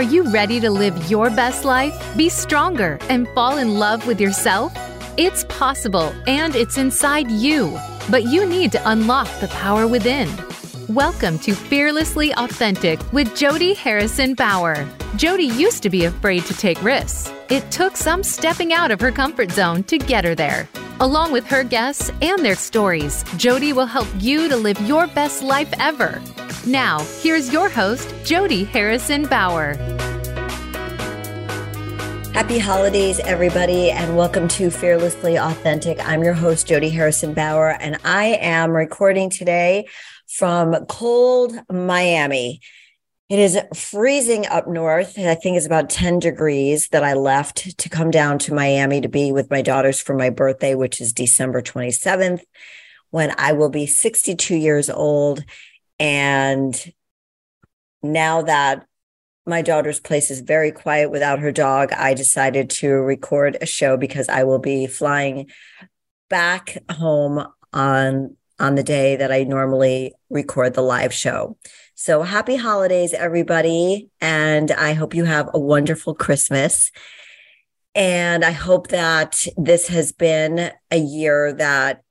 Are you ready to live your best life, be stronger, and fall in love with yourself? It's possible and it's inside you, but you need to unlock the power within. Welcome to Fearlessly Authentic with Jody Harrison Bauer. Jody used to be afraid to take risks. It took some stepping out of her comfort zone to get her there. Along with her guests and their stories, Jody will help you to live your best life ever. Now, here's your host, Jody Harrison Bauer. Happy holidays, everybody, and welcome to Fearlessly Authentic. I'm your host, Jody Harrison Bauer, and I am recording today from cold Miami. It is freezing up north. I think it's about 10 degrees that I left to come down to Miami to be with my daughters for my birthday, which is December 27th, when I will be 62 years old. And now that my daughter's place is very quiet without her dog, I decided to record a show because I will be flying back home on on the day that I normally record the live show. So happy holidays everybody and I hope you have a wonderful Christmas. And I hope that this has been a year that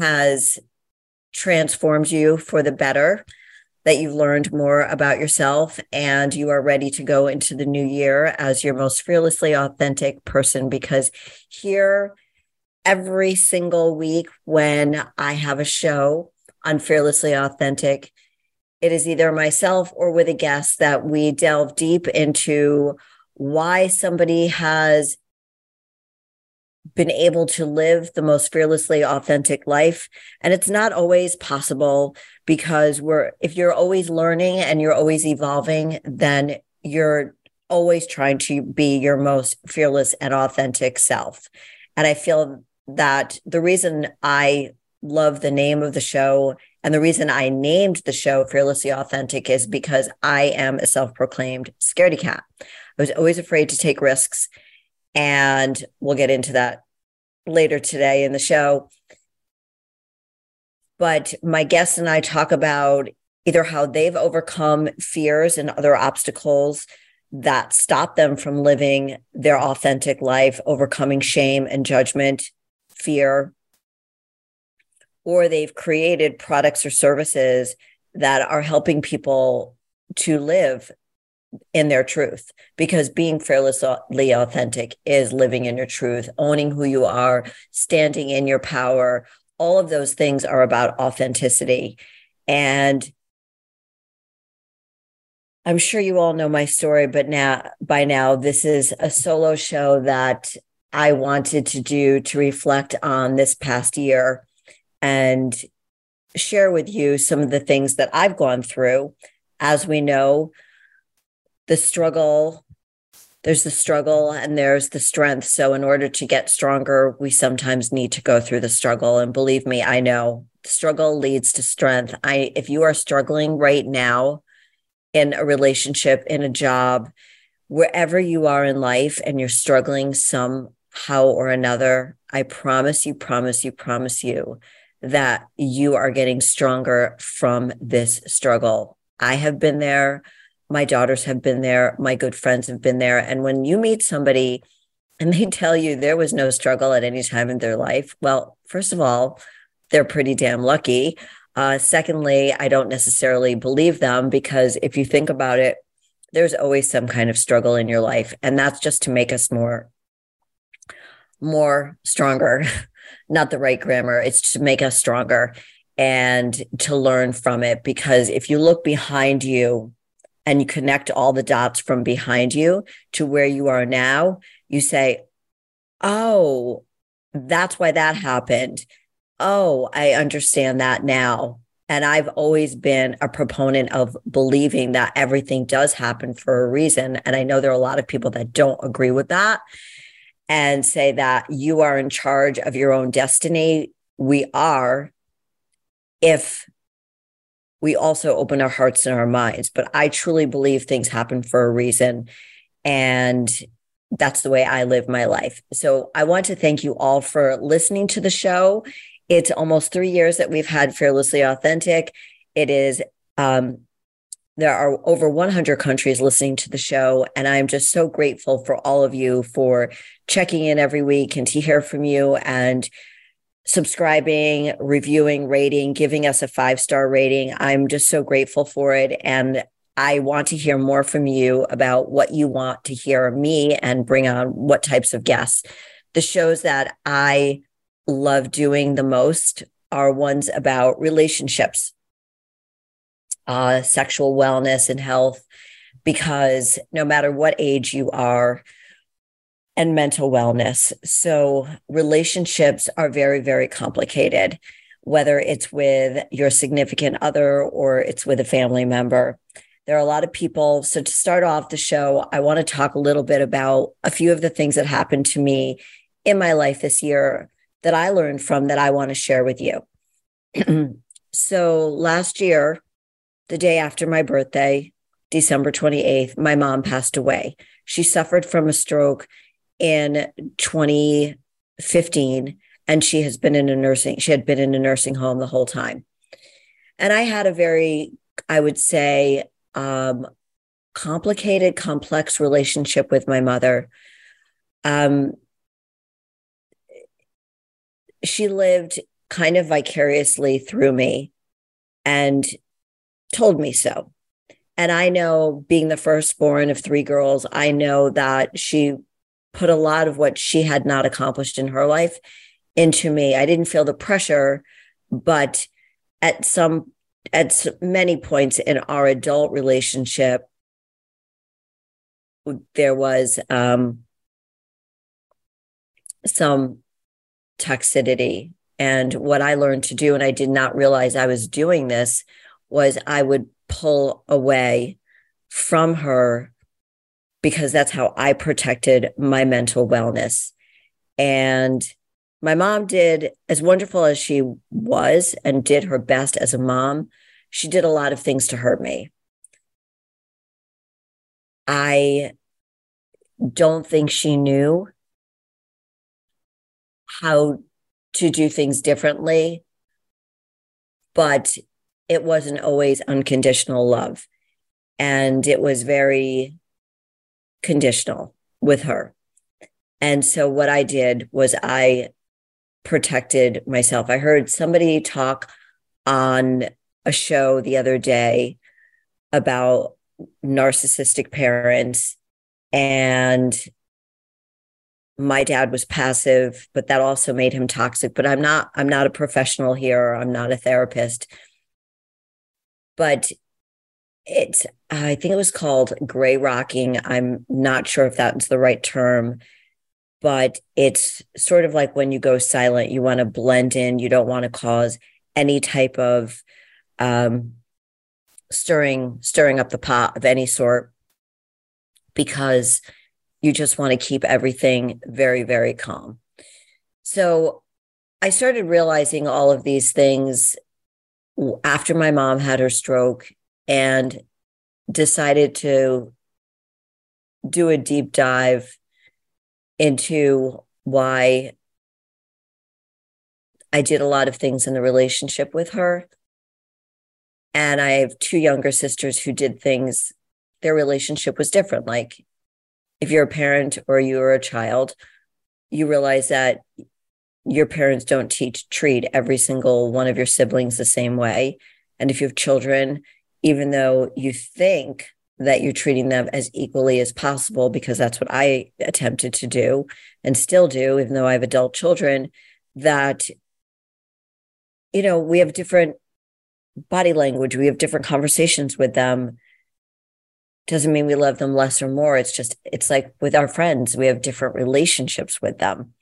has transformed you for the better, that you've learned more about yourself, and you are ready to go into the new year as your most fearlessly authentic person. Because here, every single week when I have a show on Fearlessly Authentic, it is either myself or with a guest that we delve deep into why somebody has been able to live the most fearlessly authentic life. And it's not always possible because we're if you're always learning and you're always evolving then you're always trying to be your most fearless and authentic self. And i feel that the reason i love the name of the show and the reason i named the show fearlessly authentic is because i am a self-proclaimed scaredy cat i was always afraid to take risks and we'll get into that later today in the show. But my guests and I talk about either how they've overcome fears and other obstacles that stop them from living their authentic life, overcoming shame and judgment, fear, or they've created products or services that are helping people to live in their truth because being fearlessly authentic is living in your truth, owning who you are, standing in your power. All of those things are about authenticity. And I'm sure you all know my story, but now by now, this is a solo show that I wanted to do to reflect on this past year and share with you some of the things that I've gone through. As we know, the struggle there's the struggle and there's the strength. So in order to get stronger we sometimes need to go through the struggle. And believe me i know struggle leads to strength. I if you are struggling right now in a relationship in a job wherever you are in life and you're struggling somehow or another i promise you promise you promise you that you are getting stronger from this struggle i have been there my daughters have been there, my good friends have been there. And when you meet somebody and they tell you there was no struggle at any time in their life, well, first of all, they're pretty damn lucky. Uh, secondly, I don't necessarily believe them because if you think about it, there's always some kind of struggle in your life. And that's just to make us more, more stronger. Not the right grammar. It's to make us stronger and to learn from it. Because if you look behind you, and you connect all the dots from behind you to where you are now, you say, Oh, that's why that happened. Oh, I understand that now. And I've always been a proponent of believing that everything does happen for a reason. And I know there are a lot of people that don't agree with that and say that you are in charge of your own destiny. We are if we also open our hearts and our minds. But I truly believe things happen for a reason. And that's the way I live my life. So I want to thank you all for listening to the show. It's almost three years that we've had Fearlessly Authentic. It is um, there are over 100 countries listening to the show. And I'm just so grateful for all of you for checking in every week and to hear from you and subscribing, reviewing, rating, giving us a five star rating. I'm just so grateful for it. And I want to hear more from you about what you want to hear me and bring on what types of guests. The shows that I love doing the most are ones about relationships, uh, sexual wellness and health, because no matter what age you are, and mental wellness. So, relationships are very, very complicated, whether it's with your significant other or it's with a family member. There are a lot of people. So, to start off the show, I want to talk a little bit about a few of the things that happened to me in my life this year that I learned from that I want to share with you. so, last year, the day after my birthday, December 28th, my mom passed away. She suffered from a stroke in 2015 and she has been in a nursing she had been in a nursing home the whole time. And i had a very i would say um, complicated complex relationship with my mother. Um, she lived kind of vicariously through me and told me so. And i know being the firstborn of three girls i know that she put a lot of what she had not accomplished in her life into me. I didn't feel the pressure, but at some at many points in our adult relationship there was um, some toxicity and what i learned to do and i did not realize i was doing this was i would pull away from her because that's how I protected my mental wellness. And my mom did, as wonderful as she was and did her best as a mom, she did a lot of things to hurt me. I don't think she knew how to do things differently, but it wasn't always unconditional love. And it was very conditional with her. And so what I did was I protected myself. I heard somebody talk on a show the other day about narcissistic parents and my dad was passive but that also made him toxic but i'm not i'm not a professional here i'm not a therapist but it's I think it was called gray rocking. I'm not sure if that's the right term, but it's sort of like when you go silent, you want to blend in, you don't want to cause any type of um, stirring stirring up the pot of any sort because you just want to keep everything very very calm. So I started realizing all of these things after my mom had her stroke and decided to do a deep dive into why I did a lot of things in the relationship with her. And I have two younger sisters who did things, their relationship was different. Like if you're a parent or you're a child, you realize that your parents don't teach, treat every single one of your siblings the same way. And if you have children, even though you think that you're treating them as equally as possible, because that's what I attempted to do and still do, even though I have adult children, that, you know, we have different body language, we have different conversations with them. Doesn't mean we love them less or more. It's just, it's like with our friends, we have different relationships with them.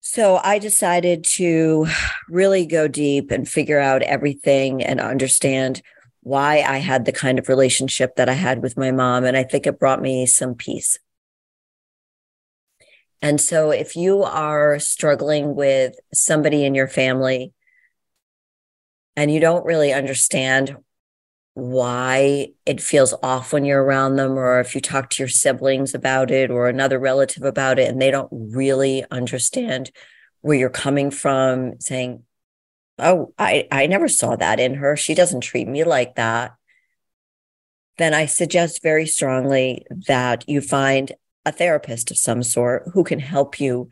So I decided to really go deep and figure out everything and understand why I had the kind of relationship that I had with my mom. And I think it brought me some peace. And so if you are struggling with somebody in your family and you don't really understand why it feels off when you're around them, or if you talk to your siblings about it or another relative about it, and they don't really understand where you're coming from, saying, oh i i never saw that in her she doesn't treat me like that then I suggest very strongly that you find a therapist of some sort who can help you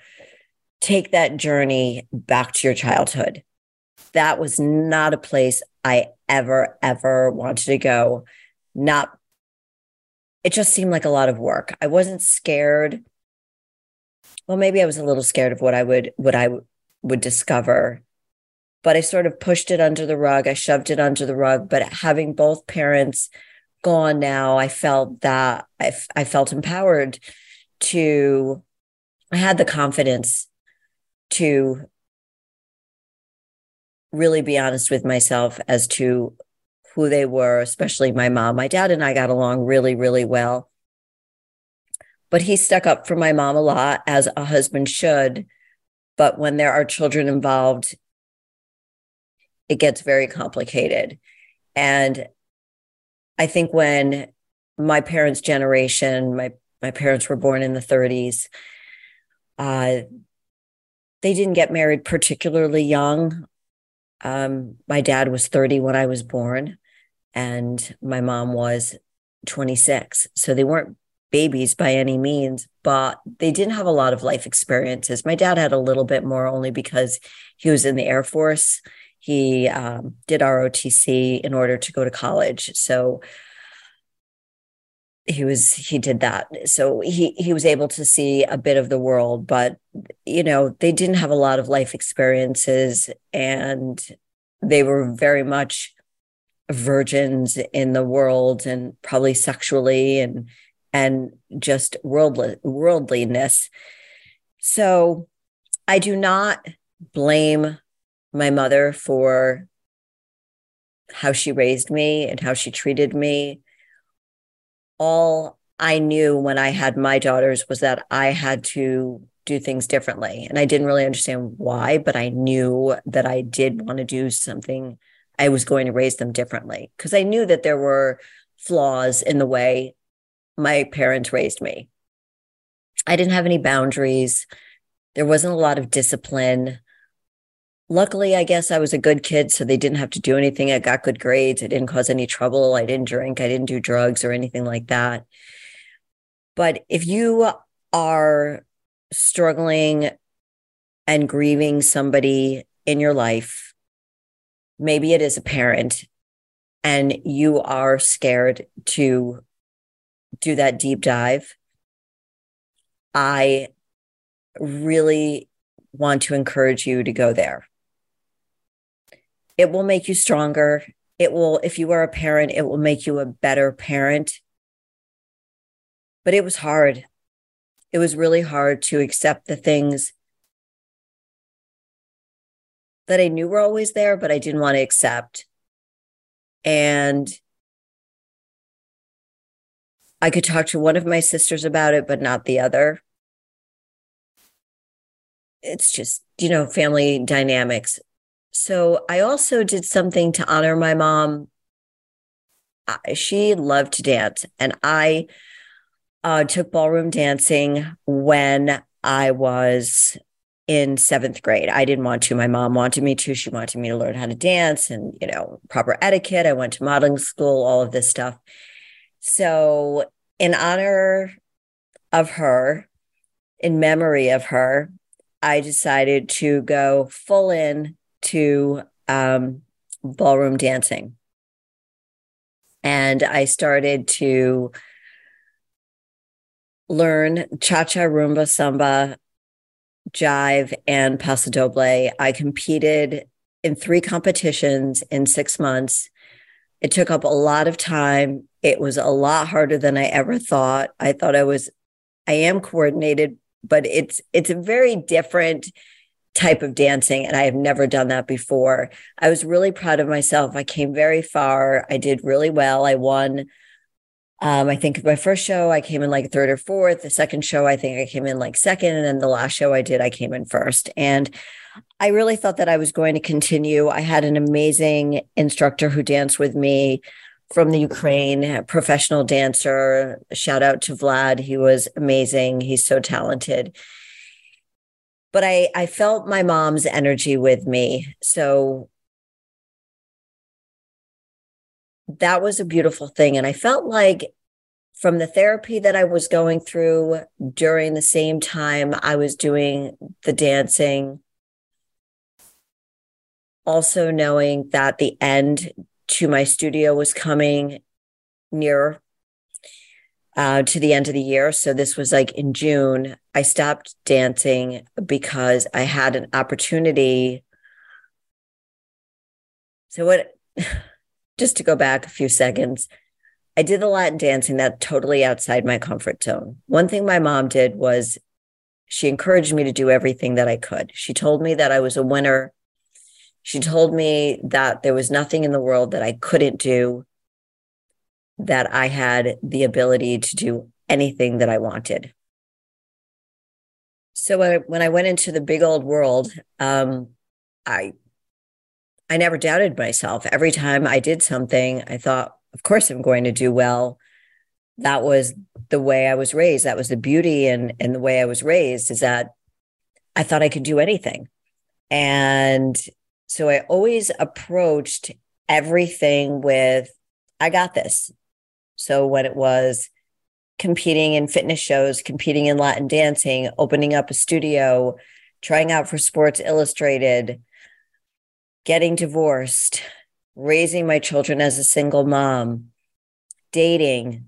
take that journey back to your childhood. That was not a place I ever, ever wanted to go. Not, it just seemed like a lot of work. I wasn't scared. Well, maybe I was a little scared of what I would, what I would discover, but I sort of pushed it under the rug. I shoved it under the rug. But having both parents gone now, I felt that I, I felt empowered to, I had the confidence to really be honest with myself as to who they were, especially my mom. My dad and I got along really, really well. But he stuck up for my mom a lot, as a husband should. But when there are children involved, it gets very complicated. And I think when my parents' generation, my my parents were born in the 30s, uh, they didn't get married particularly young. Um, my dad was 30 when I was born, and my mom was 26. So they weren't babies by any means, but they didn't have a lot of life experiences. My dad had a little bit more only because he was in the Air Force. He um, did ROTC in order to go to college. So he was he did that so he he was able to see a bit of the world but you know they didn't have a lot of life experiences and they were very much virgins in the world and probably sexually and and just worldly worldliness so i do not blame my mother for how she raised me and how she treated me all I knew when I had my daughters was that I had to do things differently. And I didn't really understand why, but I knew that I did want to do something. I was going to raise them differently because I knew that there were flaws in the way my parents raised me. I didn't have any boundaries. There wasn't a lot of discipline luckily, I guess I was a good kid, so they didn't have to do anything. I got good grades. I didn't cause any trouble. I didn't drink. I didn't do drugs or anything like that. But if you are struggling and grieving somebody in your life, maybe it is a parent, and you are scared to do that deep dive, I really want to encourage you to go there it will make you stronger. It will, if you are a parent, it will make you a better parent. But it was hard. It was really hard to accept the things that I knew were always there, but I didn't want to accept. And I could talk to one of my sisters about it, but not the other. It's just, you know, family dynamics. So I also did something to honor my mom. She loved to dance, and I uh, took ballroom dancing when I was in seventh grade. I didn't want to. My mom wanted me to. She wanted me to learn how to dance and, you know, proper etiquette. I went to modeling school, all of this stuff. So, in honor of her, in memory of her, I decided to go full in to um, ballroom dancing. And I started to learn cha cha, rumba, samba, jive, and paso doble. I competed in three competitions in six months. It took up a lot of time. It was a lot harder than I ever thought. I thought I was, I am coordinated, but it's it's a very different type of dancing and I have never done that before. I was really proud of myself. I came very far. I did really well. I won um, I think my first show I came in like third or fourth. The second show I think I came in like second and then the last show I did I came in first. And I really thought that I was going to continue. I had an amazing instructor who danced with me from the Ukraine, professional dancer. Shout out to Vlad. He was amazing. He's so talented but I I felt my mom's energy with me. So that was a beautiful thing. And I felt like from the therapy that I was going through during the same time I was doing the dancing, also knowing that the end to my studio was coming near uh, to the end of the year. So this was like in June. I stopped dancing because I had an opportunity. So what? Just to go back a few seconds, I did a lot in dancing that totally outside my comfort zone. One thing my mom did was she encouraged me to do everything that I could. She told me that I was a winner. She told me that there was nothing in the world that I couldn't do that I had the ability to do anything that I wanted. So when I, when I went into the big old world, um, I I never doubted myself. Every time I did something, I thought, of course, I'm going to do well. That was the way I was raised. That was the beauty and and the way I was raised is that I thought I could do anything, and so I always approached everything with, "I got this." So when it was competing in fitness shows, competing in Latin dancing, opening up a studio, trying out for Sports Illustrated, getting divorced, raising my children as a single mom, dating.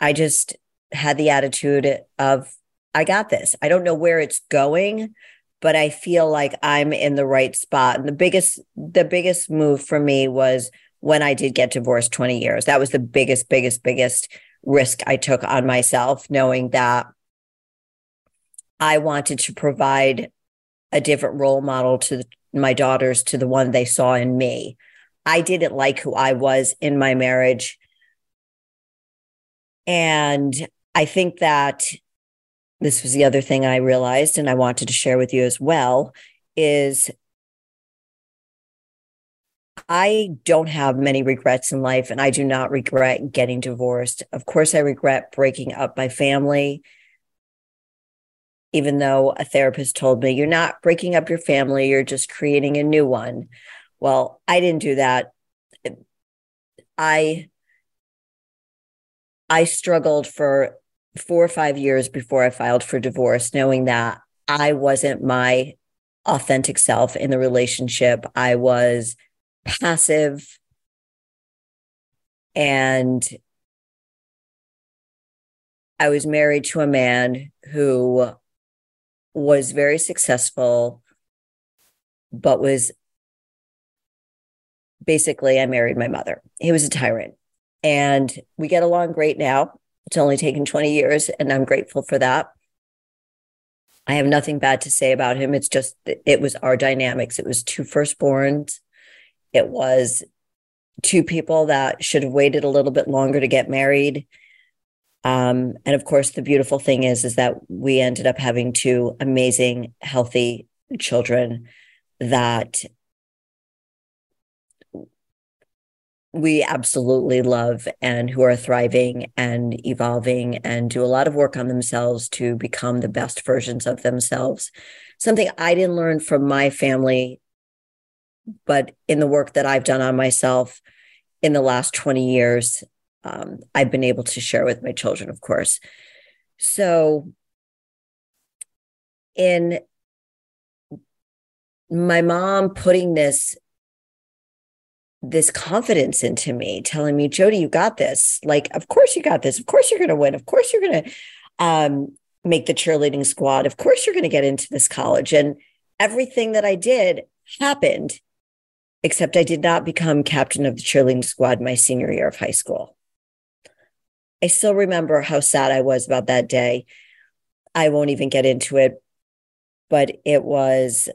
I just had the attitude of, I got this. I don't know where it's going, but I feel like I'm in the right spot. And the biggest, the biggest move for me was when I did get divorced 20 years. That was the biggest, biggest, biggest risk I took on myself, knowing that I wanted to provide a different role model to the, my daughters to the one they saw in me. I didn't like who I was in my marriage. And I think that this was the other thing I realized, and I wanted to share with you as well, is I don't have many regrets in life, and I do not regret getting divorced. Of course, I regret breaking up my family, even though a therapist told me, You're not breaking up your family, you're just creating a new one. Well, I didn't do that. I I struggled for four or five years before I filed for divorce, knowing that I wasn't my authentic self in the relationship. I was passive and I was married to a man who was very successful, but was basically, I married my mother. He was a tyrant. And we get along great now. It's only taken 20 years, and I'm grateful for that. I have nothing bad to say about him. It's just, it was our dynamics. It was two firstborns it was two people that should have waited a little bit longer to get married. Um, and of course, the beautiful thing is, is that we ended up having two amazing, healthy children that we absolutely love and who are thriving and evolving and do a lot of work on themselves to become the best versions of themselves. Something I didn't learn from my family but in the work that I've done on myself in the last 20 years, um, I've been able to share with my children, of course. So, in my mom putting this this confidence into me, telling me, Jody, you got this. Like, of course you got this. Of course you're going to win. Of course you're going to um, make the cheerleading squad. Of course you're going to get into this college. And everything that I did happened except I did not become captain of the cheerleading squad my senior year of high school. I still remember how sad I was about that day. I won't even get into it, but it was,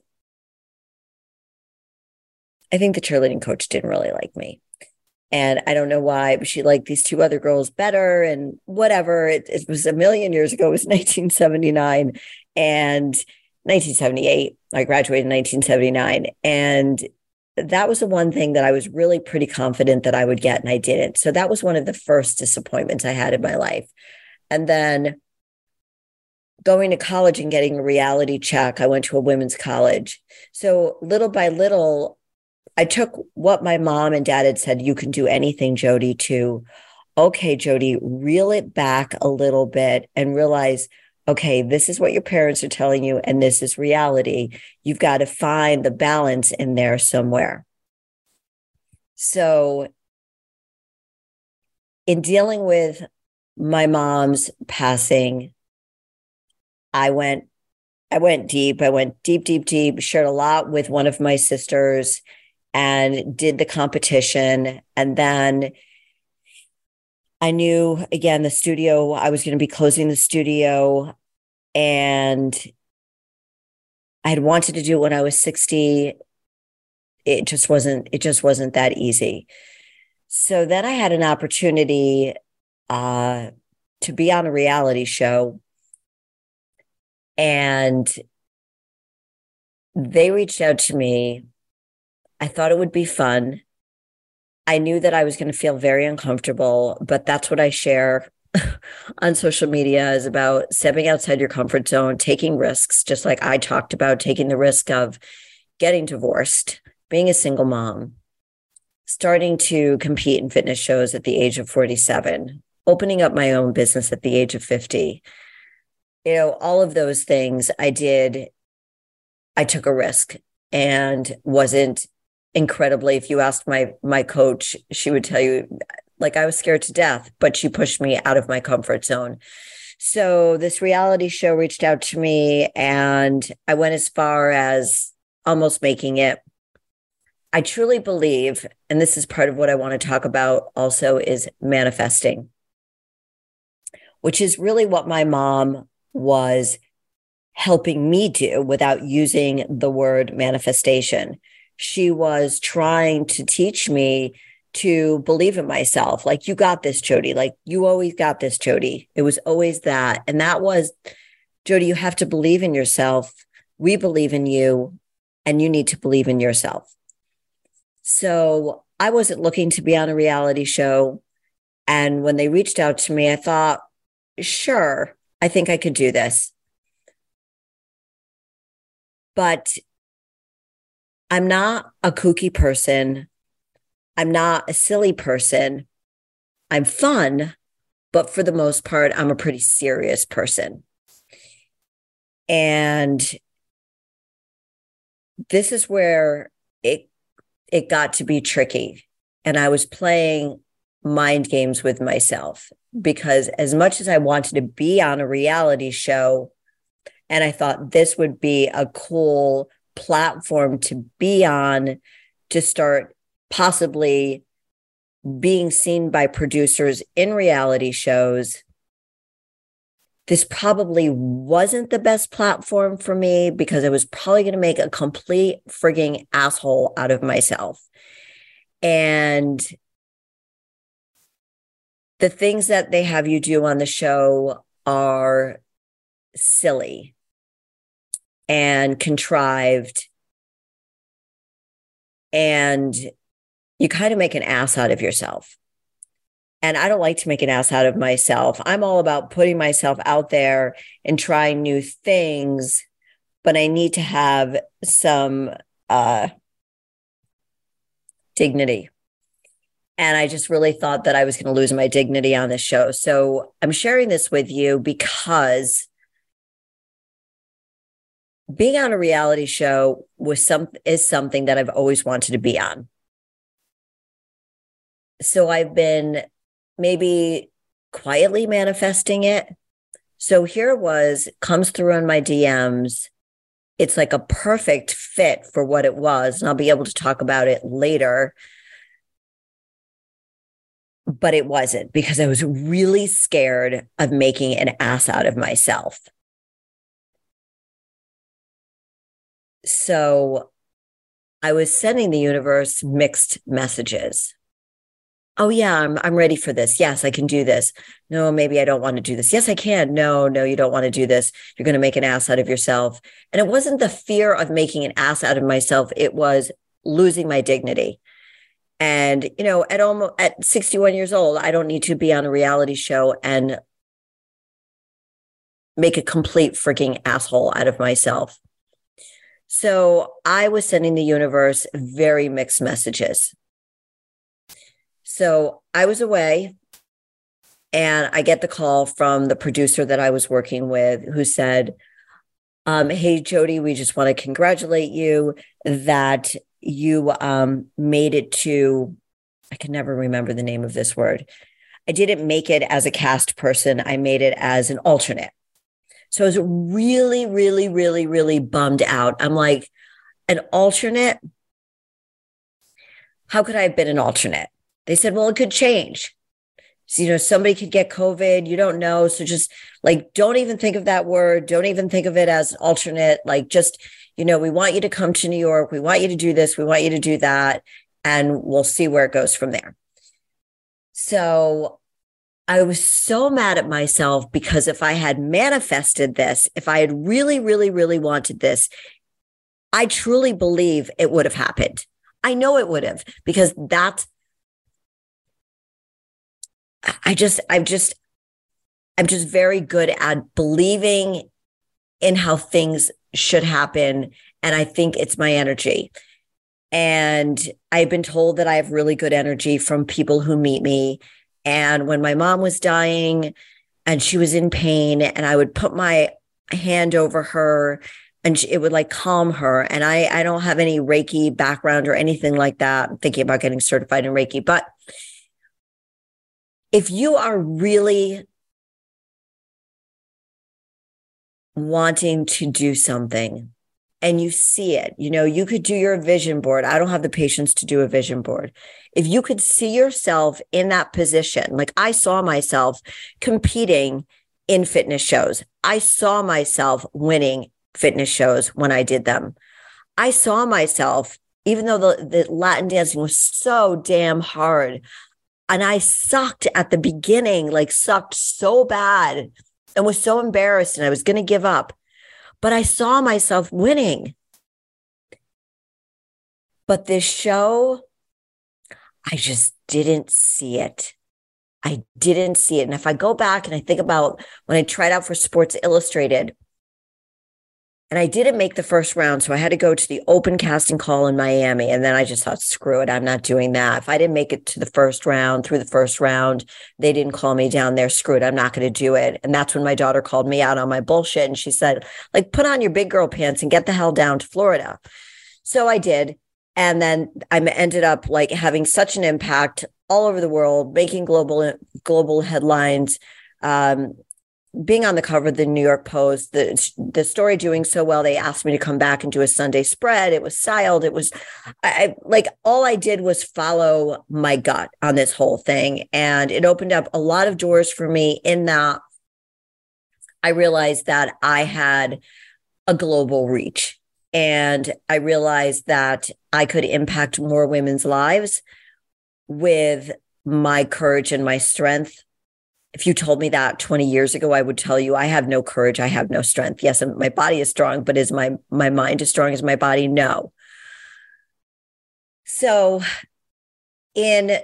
I think the cheerleading coach didn't really like me. And I don't know why, but she liked these two other girls better and whatever. It, it was a million years ago, it was 1979 and 1978. I graduated in 1979. And that was the one thing that I was really pretty confident that I would get, and I didn't. So that was one of the first disappointments I had in my life. And then going to college and getting a reality check, I went to a women's college. So little by little, I took what my mom and dad had said, you can do anything, Jody, to okay, Jody, reel it back a little bit and realize, okay, this is what your parents are telling you, and this is reality. You've got to find the balance in there somewhere. So, in dealing with my mom's passing, I went I went deep. I went deep, deep, deep, shared a lot with one of my sisters and did the competition. And then I knew again the studio, I was going to be closing the studio. And I had wanted to do it when I was 60. It just wasn't, it just wasn't that easy. So then I had an opportunity uh, to be on a reality show and they reached out to me. I thought it would be fun. I knew that I was going to feel very uncomfortable, but that's what I share on social media is about stepping outside your comfort zone, taking risks, just like I talked about taking the risk of getting divorced, being a single mom, starting to compete in fitness shows at the age of 47, opening up my own business at the age of 50, you know, all of those things I did, I took a risk and wasn't incredibly, if you asked my my coach, she would tell you like I was scared to death, but she pushed me out of my comfort zone. So this reality show reached out to me and I went as far as almost making it. I truly believe, and this is part of what I want to talk about also, is manifesting, which is really what my mom was helping me do without using the word manifestation. She was trying to teach me to believe in myself. Like, you got this, Jody. Like, you always got this, Jody. It was always that. And that was, Jody, you have to believe in yourself. We believe in you, and you need to believe in yourself. So I wasn't looking to be on a reality show. And when they reached out to me, I thought, sure, I think I could do this. But I'm not a kooky person. I'm not a silly person. I'm fun, but for the most part, I'm a pretty serious person. And this is where it it got to be tricky. And I was playing mind games with myself because as much as I wanted to be on a reality show, and I thought this would be a cool platform to be on to start possibly being seen by producers in reality shows. This probably wasn't the best platform for me because I was probably going to make a complete frigging asshole out of myself. And the things that they have you do on the show are silly and contrived and you kind of make an ass out of yourself and I don't like to make an ass out of myself. I'm all about putting myself out there and trying new things, but I need to have some uh, dignity. And I just really thought that I was going to lose my dignity on this show. So I'm sharing this with you because being on a reality show was some is something that I've always wanted to be on. So I've been maybe quietly manifesting it. So here was, comes through on my DMs. It's like a perfect fit for what it was. And I'll be able to talk about it later but it wasn't because I was really scared of making an ass out of myself. So I was sending the universe mixed messages. Oh yeah, I'm I'm ready for this. Yes, I can do this. No, maybe I don't want to do this. Yes, I can. No, no, you don't want to do this. You're going to make an ass out of yourself. And it wasn't the fear of making an ass out of myself, it was losing my dignity. And, you know, at almost at 61 years old, I don't need to be on a reality show and make a complete freaking asshole out of myself. So I was sending the universe very mixed messages. So I was away and I get the call from the producer that I was working with who said, um, Hey, Jody, we just want to congratulate you that you um, made it to, I can never remember the name of this word. I didn't make it as a cast person, I made it as an alternate. So I was really, really, really, really bummed out. I'm like, an alternate? How could I have been an alternate? They said, well, it could change. So, you know, somebody could get COVID. You don't know. So just like, don't even think of that word. Don't even think of it as alternate. Like, just, you know, we want you to come to New York. We want you to do this. We want you to do that. And we'll see where it goes from there. So I was so mad at myself because if I had manifested this, if I had really, really, really wanted this, I truly believe it would have happened. I know it would have because that's, I just, I'm just, I'm just very good at believing in how things should happen. And I think it's my energy. And I've been told that I have really good energy from people who meet me and when my mom was dying and she was in pain, and I would put my hand over her and it would like calm her. And I, I don't have any Reiki background or anything like that. I'm thinking about getting certified in Reiki. But if you are really wanting to do something, and you see it. You know, you could do your vision board. I don't have the patience to do a vision board. If you could see yourself in that position, like I saw myself competing in fitness shows, I saw myself winning fitness shows when I did them. I saw myself, even though the, the Latin dancing was so damn hard, and I sucked at the beginning, like sucked so bad and was so embarrassed and I was going to give up but I saw myself winning. But this show, I just didn't see it. I didn't see it. And if I go back and I think about when I tried out for Sports Illustrated, and I didn't make the first round. So I had to go to the open casting call in Miami. And then I just thought, screw it. I'm not doing that. If I didn't make it to the first round, through the first round, they didn't call me down there. Screw it. I'm not going to do it. And that's when my daughter called me out on my bullshit. And she said, like, put on your big girl pants and get the hell down to Florida. So I did. And then I ended up like having such an impact all over the world, making global global headlines, um, being on the cover of the New York Post, the the story doing so well, they asked me to come back and do a Sunday spread. It was styled. It was, I like all I did was follow my gut on this whole thing, and it opened up a lot of doors for me. In that, I realized that I had a global reach, and I realized that I could impact more women's lives with my courage and my strength if you told me that 20 years ago, I would tell you I have no courage, I have no strength. Yes, my body is strong, but is my my mind as strong as my body? No. So in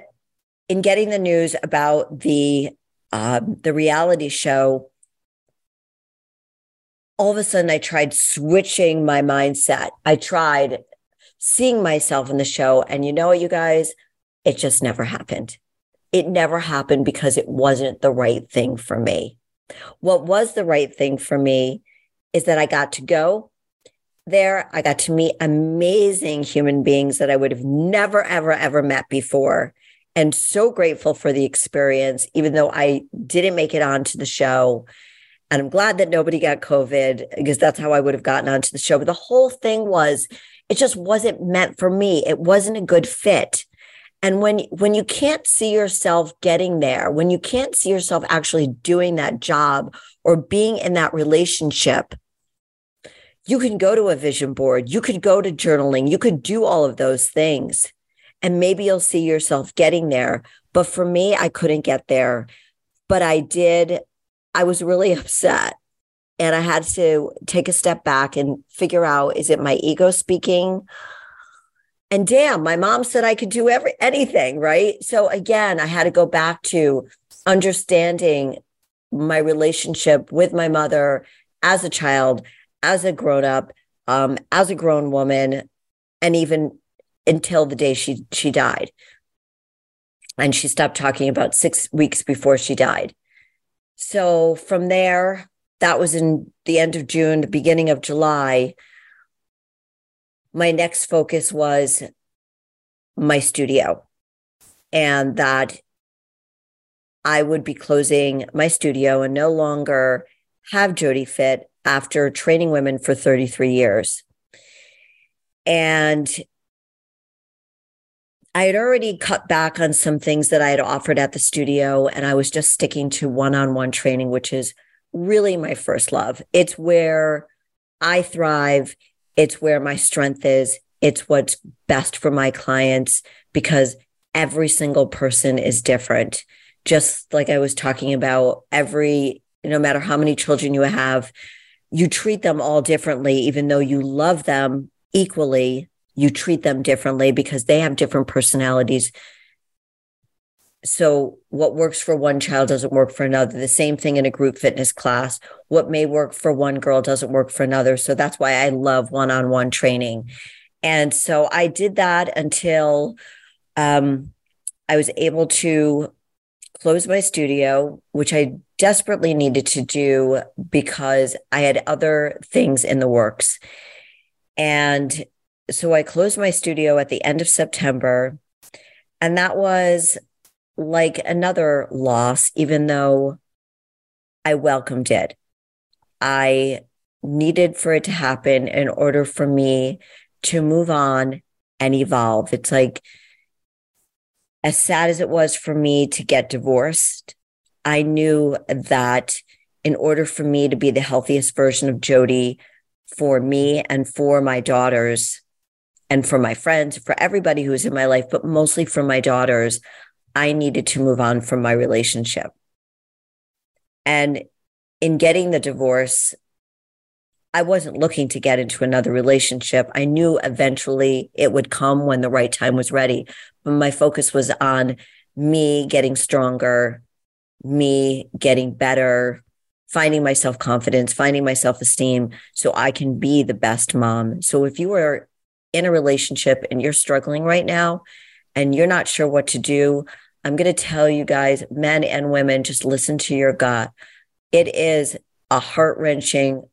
in getting the news about the uh, the reality show, all of a sudden I tried switching my mindset. I tried seeing myself in the show, and you know what, you guys, it just never happened it never happened because it wasn't the right thing for me. What was the right thing for me is that I got to go there. I got to meet amazing human beings that I would have never, ever, ever met before. And so grateful for the experience, even though I didn't make it onto the show. And I'm glad that nobody got COVID because that's how I would have gotten onto the show. But the whole thing was, it just wasn't meant for me. It wasn't a good fit and when when you can't see yourself getting there when you can't see yourself actually doing that job or being in that relationship you can go to a vision board you could go to journaling you could do all of those things and maybe you'll see yourself getting there. But for me i couldn't get there. But i did i was really upset and i had to take a step back and figure out is it my ego speaking and damn, my mom said I could do every anything, right? So again, I had to go back to understanding my relationship with my mother as a child, as a grown up, um, as a grown woman, and even until the day she she died. And she stopped talking about six weeks before she died. So from there, that was in the end of June, the beginning of July. My next focus was my studio and that I would be closing my studio and no longer have Jody Fit after training women for 33 years. And I had already cut back on some things that I had offered at the studio, and I was just sticking to one on one training, which is really my first love. It's where I thrive, it's where my strength is, it's what's best for my clients because every single person is different. Just like I was talking about, every, no matter how many children you have, you treat them all differently, even though you love them equally, you treat them differently because they have different personalities. So, what works for one child doesn't work for another. The same thing in a group fitness class. What may work for one girl doesn't work for another. So, that's why I love one on one training. And so, I did that until um, I was able to close my studio, which I desperately needed to do because I had other things in the works. And so I closed my studio at the end of September. And that was like another loss, even though I welcomed it. I needed for it to happen in order for me to move on and evolve. It's like, as sad as it was for me to get divorced, I knew that in order for me to be the healthiest version of Jody for me and for my daughters and for my friends, for everybody who's in my life, but mostly for my daughters, I needed to move on from my relationship. And in getting the divorce, I wasn't looking to get into another relationship. I knew eventually it would come when the right time was ready. But my focus was on me getting stronger, me getting better, finding my self confidence, finding my self esteem so I can be the best mom. So if you are in a relationship and you're struggling right now and you're not sure what to do, I'm going to tell you guys, men and women, just listen to your gut. It is a heart wrenching,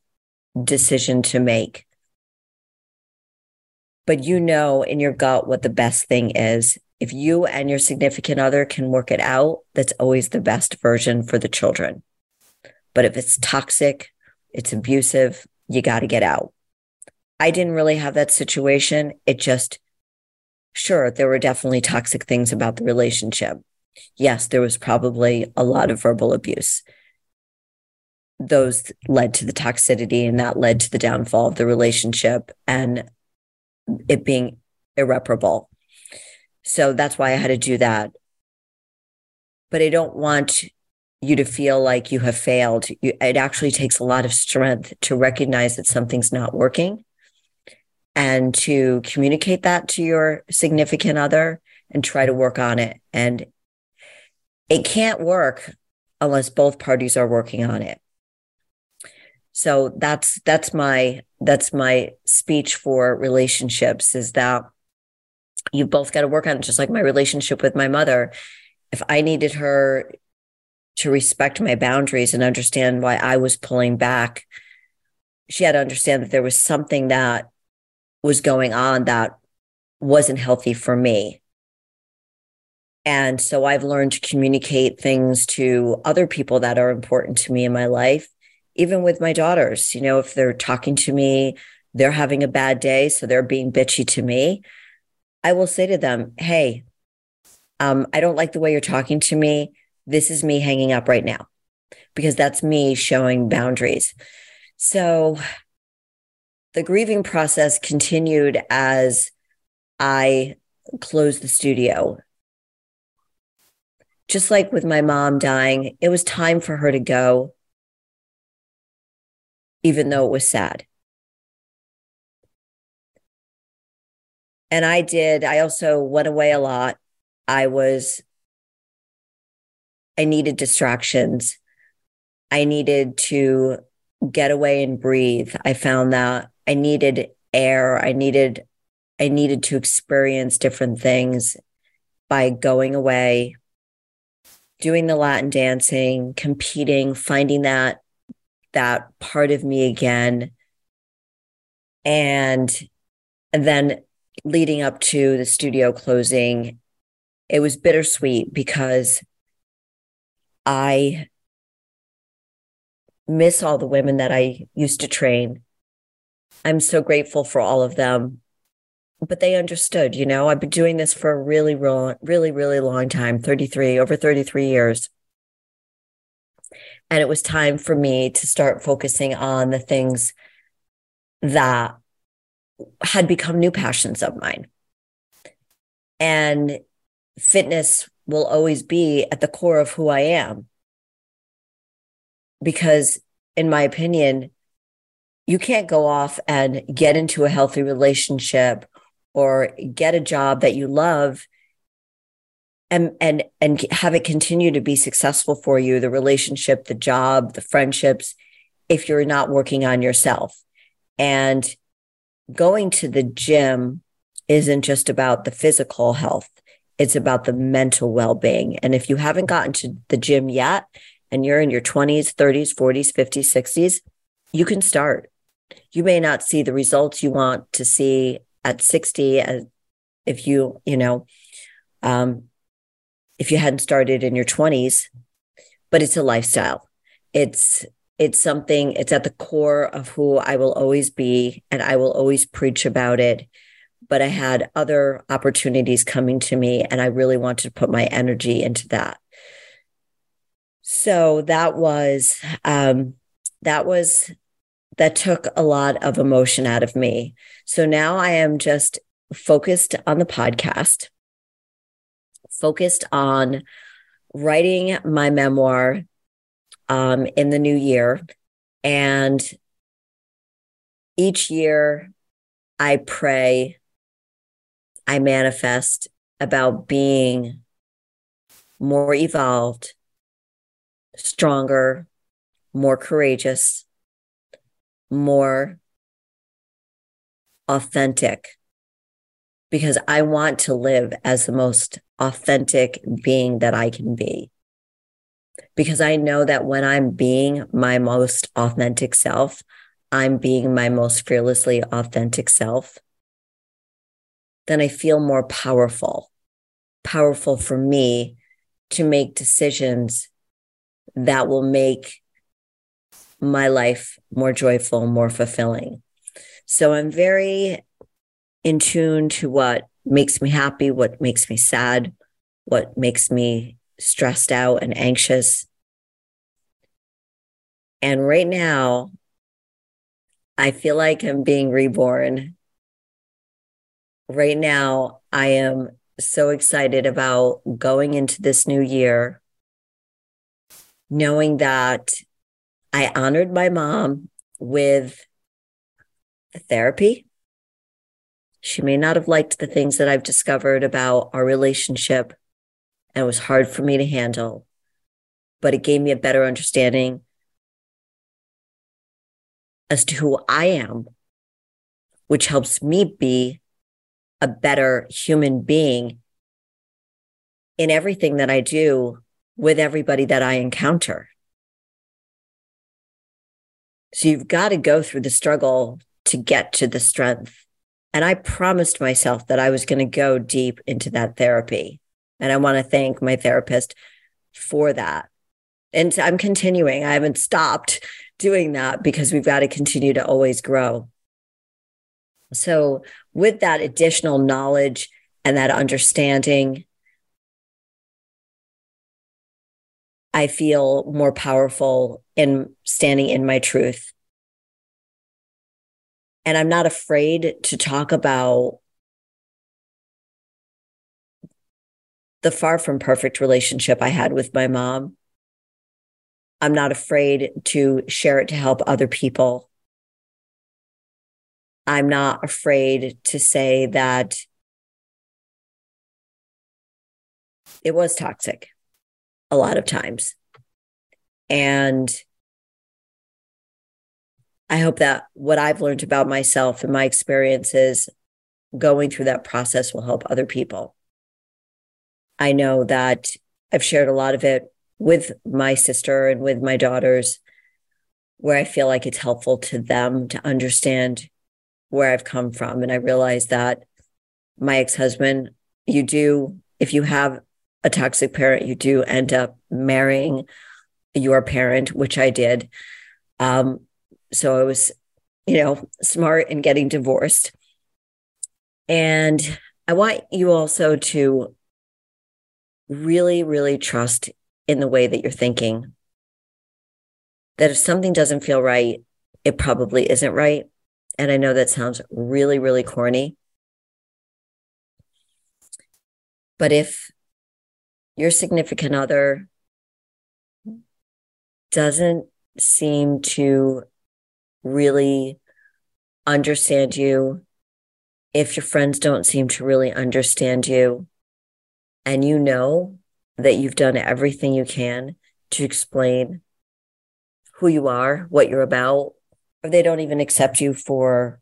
decision to make. But you know in your gut what the best thing is. If you and your significant other can work it out, that's always the best version for the children. But if it's toxic, it's abusive, you got to get out. I didn't really have that situation. It just, sure, there were definitely toxic things about the relationship. Yes, there was probably a lot of verbal abuse those led to the toxicity and that led to the downfall of the relationship and it being irreparable. So that's why I had to do that. But I don't want you to feel like you have failed. You, it actually takes a lot of strength to recognize that something's not working and to communicate that to your significant other and try to work on it. And it can't work unless both parties are working on it so that's that's my that's my speech for relationships is that you both got to work on it just like my relationship with my mother. If i needed her to respect my boundaries and understand why i was pulling back she had to understand that there was something that was going on that wasn't healthy for me. And so i've learned to communicate things to other people that are important to me in my life even with my daughters, you know, if they're talking to me, they're having a bad day, so they're being bitchy to me, I will say to them, Hey, um, I don't like the way you're talking to me. This is me hanging up right now because that's me showing boundaries. So the grieving process continued as I closed the studio. Just like with my mom dying, it was time for her to go even though it was sad. And I did, I also went away a lot. I was, I needed distractions. I needed to get away and breathe. I found that I needed air. I needed I needed to experience different things by going away, doing the Latin dancing, competing, finding that that part of me again. And, and then leading up to the studio closing, it was bittersweet because I miss all the women that I used to train. I'm so grateful for all of them. But they understood, you know, I've been doing this for a really, really, really, long time 33, over 33 years. And it was time for me to start focusing on the things that had become new passions of mine. And fitness will always be at the core of who I am. Because, in my opinion, you can't go off and get into a healthy relationship or get a job that you love and and and have it continue to be successful for you the relationship the job the friendships if you're not working on yourself. And going to the gym isn't just about the physical health. It's about the mental well-being. And if you haven't gotten to the gym yet and you're in your 20s 30s 40s 50s 60s you can start. You may not see the results you want to see at 60 as if you you know um, if you hadn't started in your 20s but it's a lifestyle. It's it's something it's at the core of who i will always be and i will always preach about it. But i had other opportunities coming to me and i really wanted to put my energy into that. So that was um that was that took a lot of emotion out of me. So now i am just focused on the podcast focused on writing my memoir um, in the new year. And each year I pray, I manifest about being more evolved, stronger, more courageous, more authentic because I want to live as the most authentic being that I can be. Because I know that when I'm being my most authentic self, I'm being my most fearlessly authentic self, then I feel more powerful, powerful for me to make decisions that will make my life more joyful, more fulfilling. So I'm very in tune to what makes me happy, what makes me sad, what makes me stressed out and anxious. And right now, I feel like I'm being reborn. Right now, I am so excited about going into this new year, knowing that I honored my mom with therapy she may not have liked the things that I've discovered about our relationship and it was hard for me to handle, but it gave me a better understanding as to who I am, which helps me be a better human being in everything that I do with everybody that I encounter. So you've got to go through the struggle to get to the strength. And I promised myself that I was going to go deep into that therapy. And I want to thank my therapist for that. And I'm continuing. I haven't stopped doing that because we've got to continue to always grow. So, with that additional knowledge and that understanding, I feel more powerful in standing in my truth and I'm not afraid to talk about the far from perfect relationship I had with my mom. I'm not afraid to share it to help other people. I'm not afraid to say that it was toxic a lot of times. And I hope that what I've learned about myself and my experiences going through that process will help other people. I know that I've shared a lot of it with my sister and with my daughters, where I feel like it's helpful to them to understand where I've come from. And I realize that my ex husband, you do, if you have a toxic parent, you do end up marrying your parent, which I did. Um, so I was, you know, smart in getting divorced. And I want you also to really, really trust in the way that you're thinking. That if something doesn't feel right, it probably isn't right. And I know that sounds really, really corny. But if your significant other doesn't seem to really understand you, if your friends don't seem to really understand you, and you know that you've done everything you can to explain who you are, what you're about, or they don't even accept you for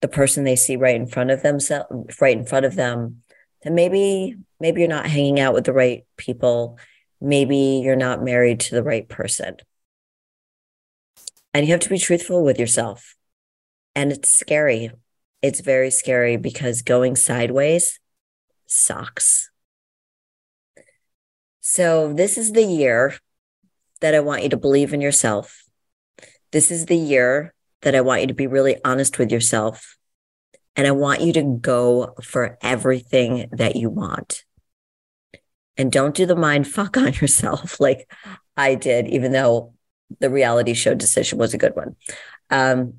the person they see right in front of themselves, right in front of them, then maybe maybe you're not hanging out with the right people. Maybe you're not married to the right person. And you have to be truthful with yourself. And it's scary. It's very scary because going sideways sucks. So, this is the year that I want you to believe in yourself. This is the year that I want you to be really honest with yourself. And I want you to go for everything that you want. And don't do the mind fuck on yourself like I did, even though the reality show decision was a good one. Um,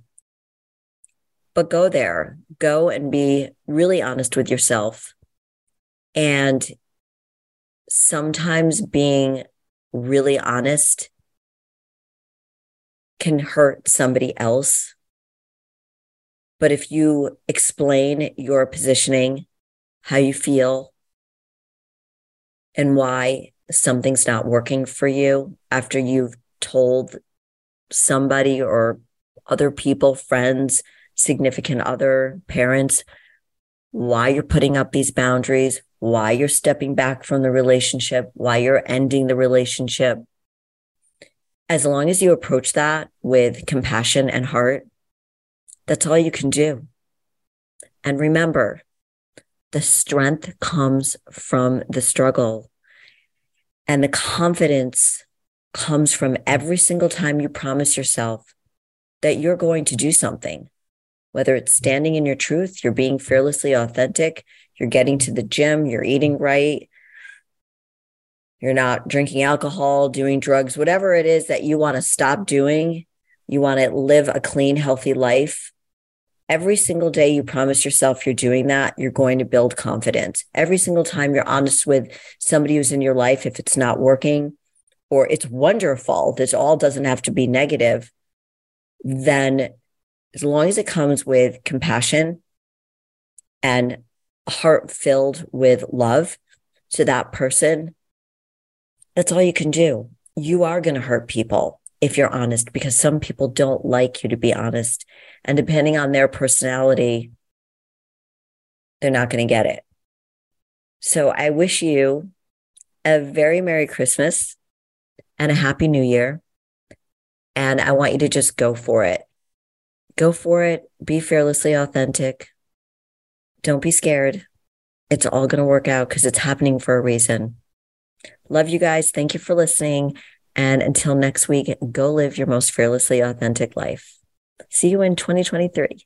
but go there, go and be really honest with yourself. And sometimes being really honest can hurt somebody else. But if you explain your positioning, how you feel, and why something's not working for you after you've told somebody or other people, friends, significant other, parents, why you're putting up these boundaries, why you're stepping back from the relationship, why you're ending the relationship. As long as you approach that with compassion and heart, that's all you can do. And remember, the strength comes from the struggle and the confidence comes from every single time you promise yourself that you're going to do something, whether it's standing in your truth, you're being fearlessly authentic, you're getting to the gym, you're eating right, you're not drinking alcohol, doing drugs, whatever it is that you want to stop doing, you want to live a clean, healthy life. Every single day you promise yourself you're doing that, you're going to build confidence. Every single time you're honest with somebody who's in your life, if it's not working, or it's wonderful, this all doesn't have to be negative, then as long as it comes with compassion and heart filled with love to that person, that's all you can do. You are going to hurt people if you're honest, because some people don't like you to be honest. And depending on their personality, they're not going to get it. So I wish you a very Merry Christmas and a happy new year. And I want you to just go for it. Go for it. Be fearlessly authentic. Don't be scared. It's all going to work out because it's happening for a reason. Love you guys. Thank you for listening. And until next week, go live your most fearlessly authentic life. See you in 2023.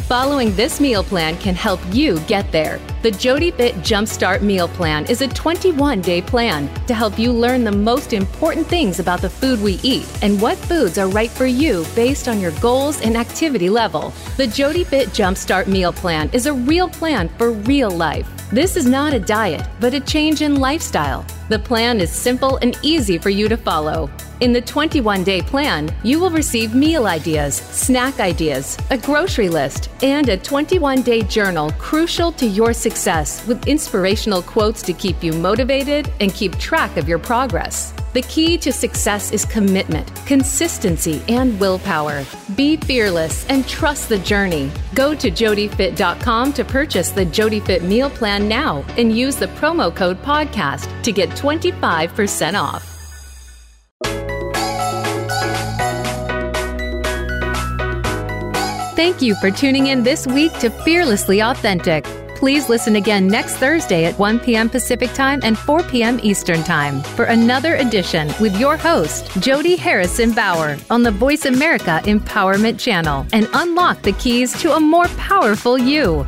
Following this meal plan can help you get there. The Jody Fit Jumpstart Meal Plan is a 21 day plan to help you learn the most important things about the food we eat and what foods are right for you based on your goals and activity level. The Jody Fit Jumpstart Meal Plan is a real plan for real life. This is not a diet, but a change in lifestyle. The plan is simple and easy for you to follow. In the 21 day plan, you will receive meal ideas, snack ideas, a grocery list, and a 21 day journal crucial to your success with inspirational quotes to keep you motivated and keep track of your progress. The key to success is commitment, consistency, and willpower. Be fearless and trust the journey. Go to jodyfit.com to purchase the JodyFit meal plan now and use the promo code podcast to get 25% off. Thank you for tuning in this week to Fearlessly Authentic. Please listen again next Thursday at 1 p.m. Pacific Time and 4 p.m. Eastern Time for another edition with your host, Jody Harrison Bauer, on the Voice America Empowerment Channel and unlock the keys to a more powerful you.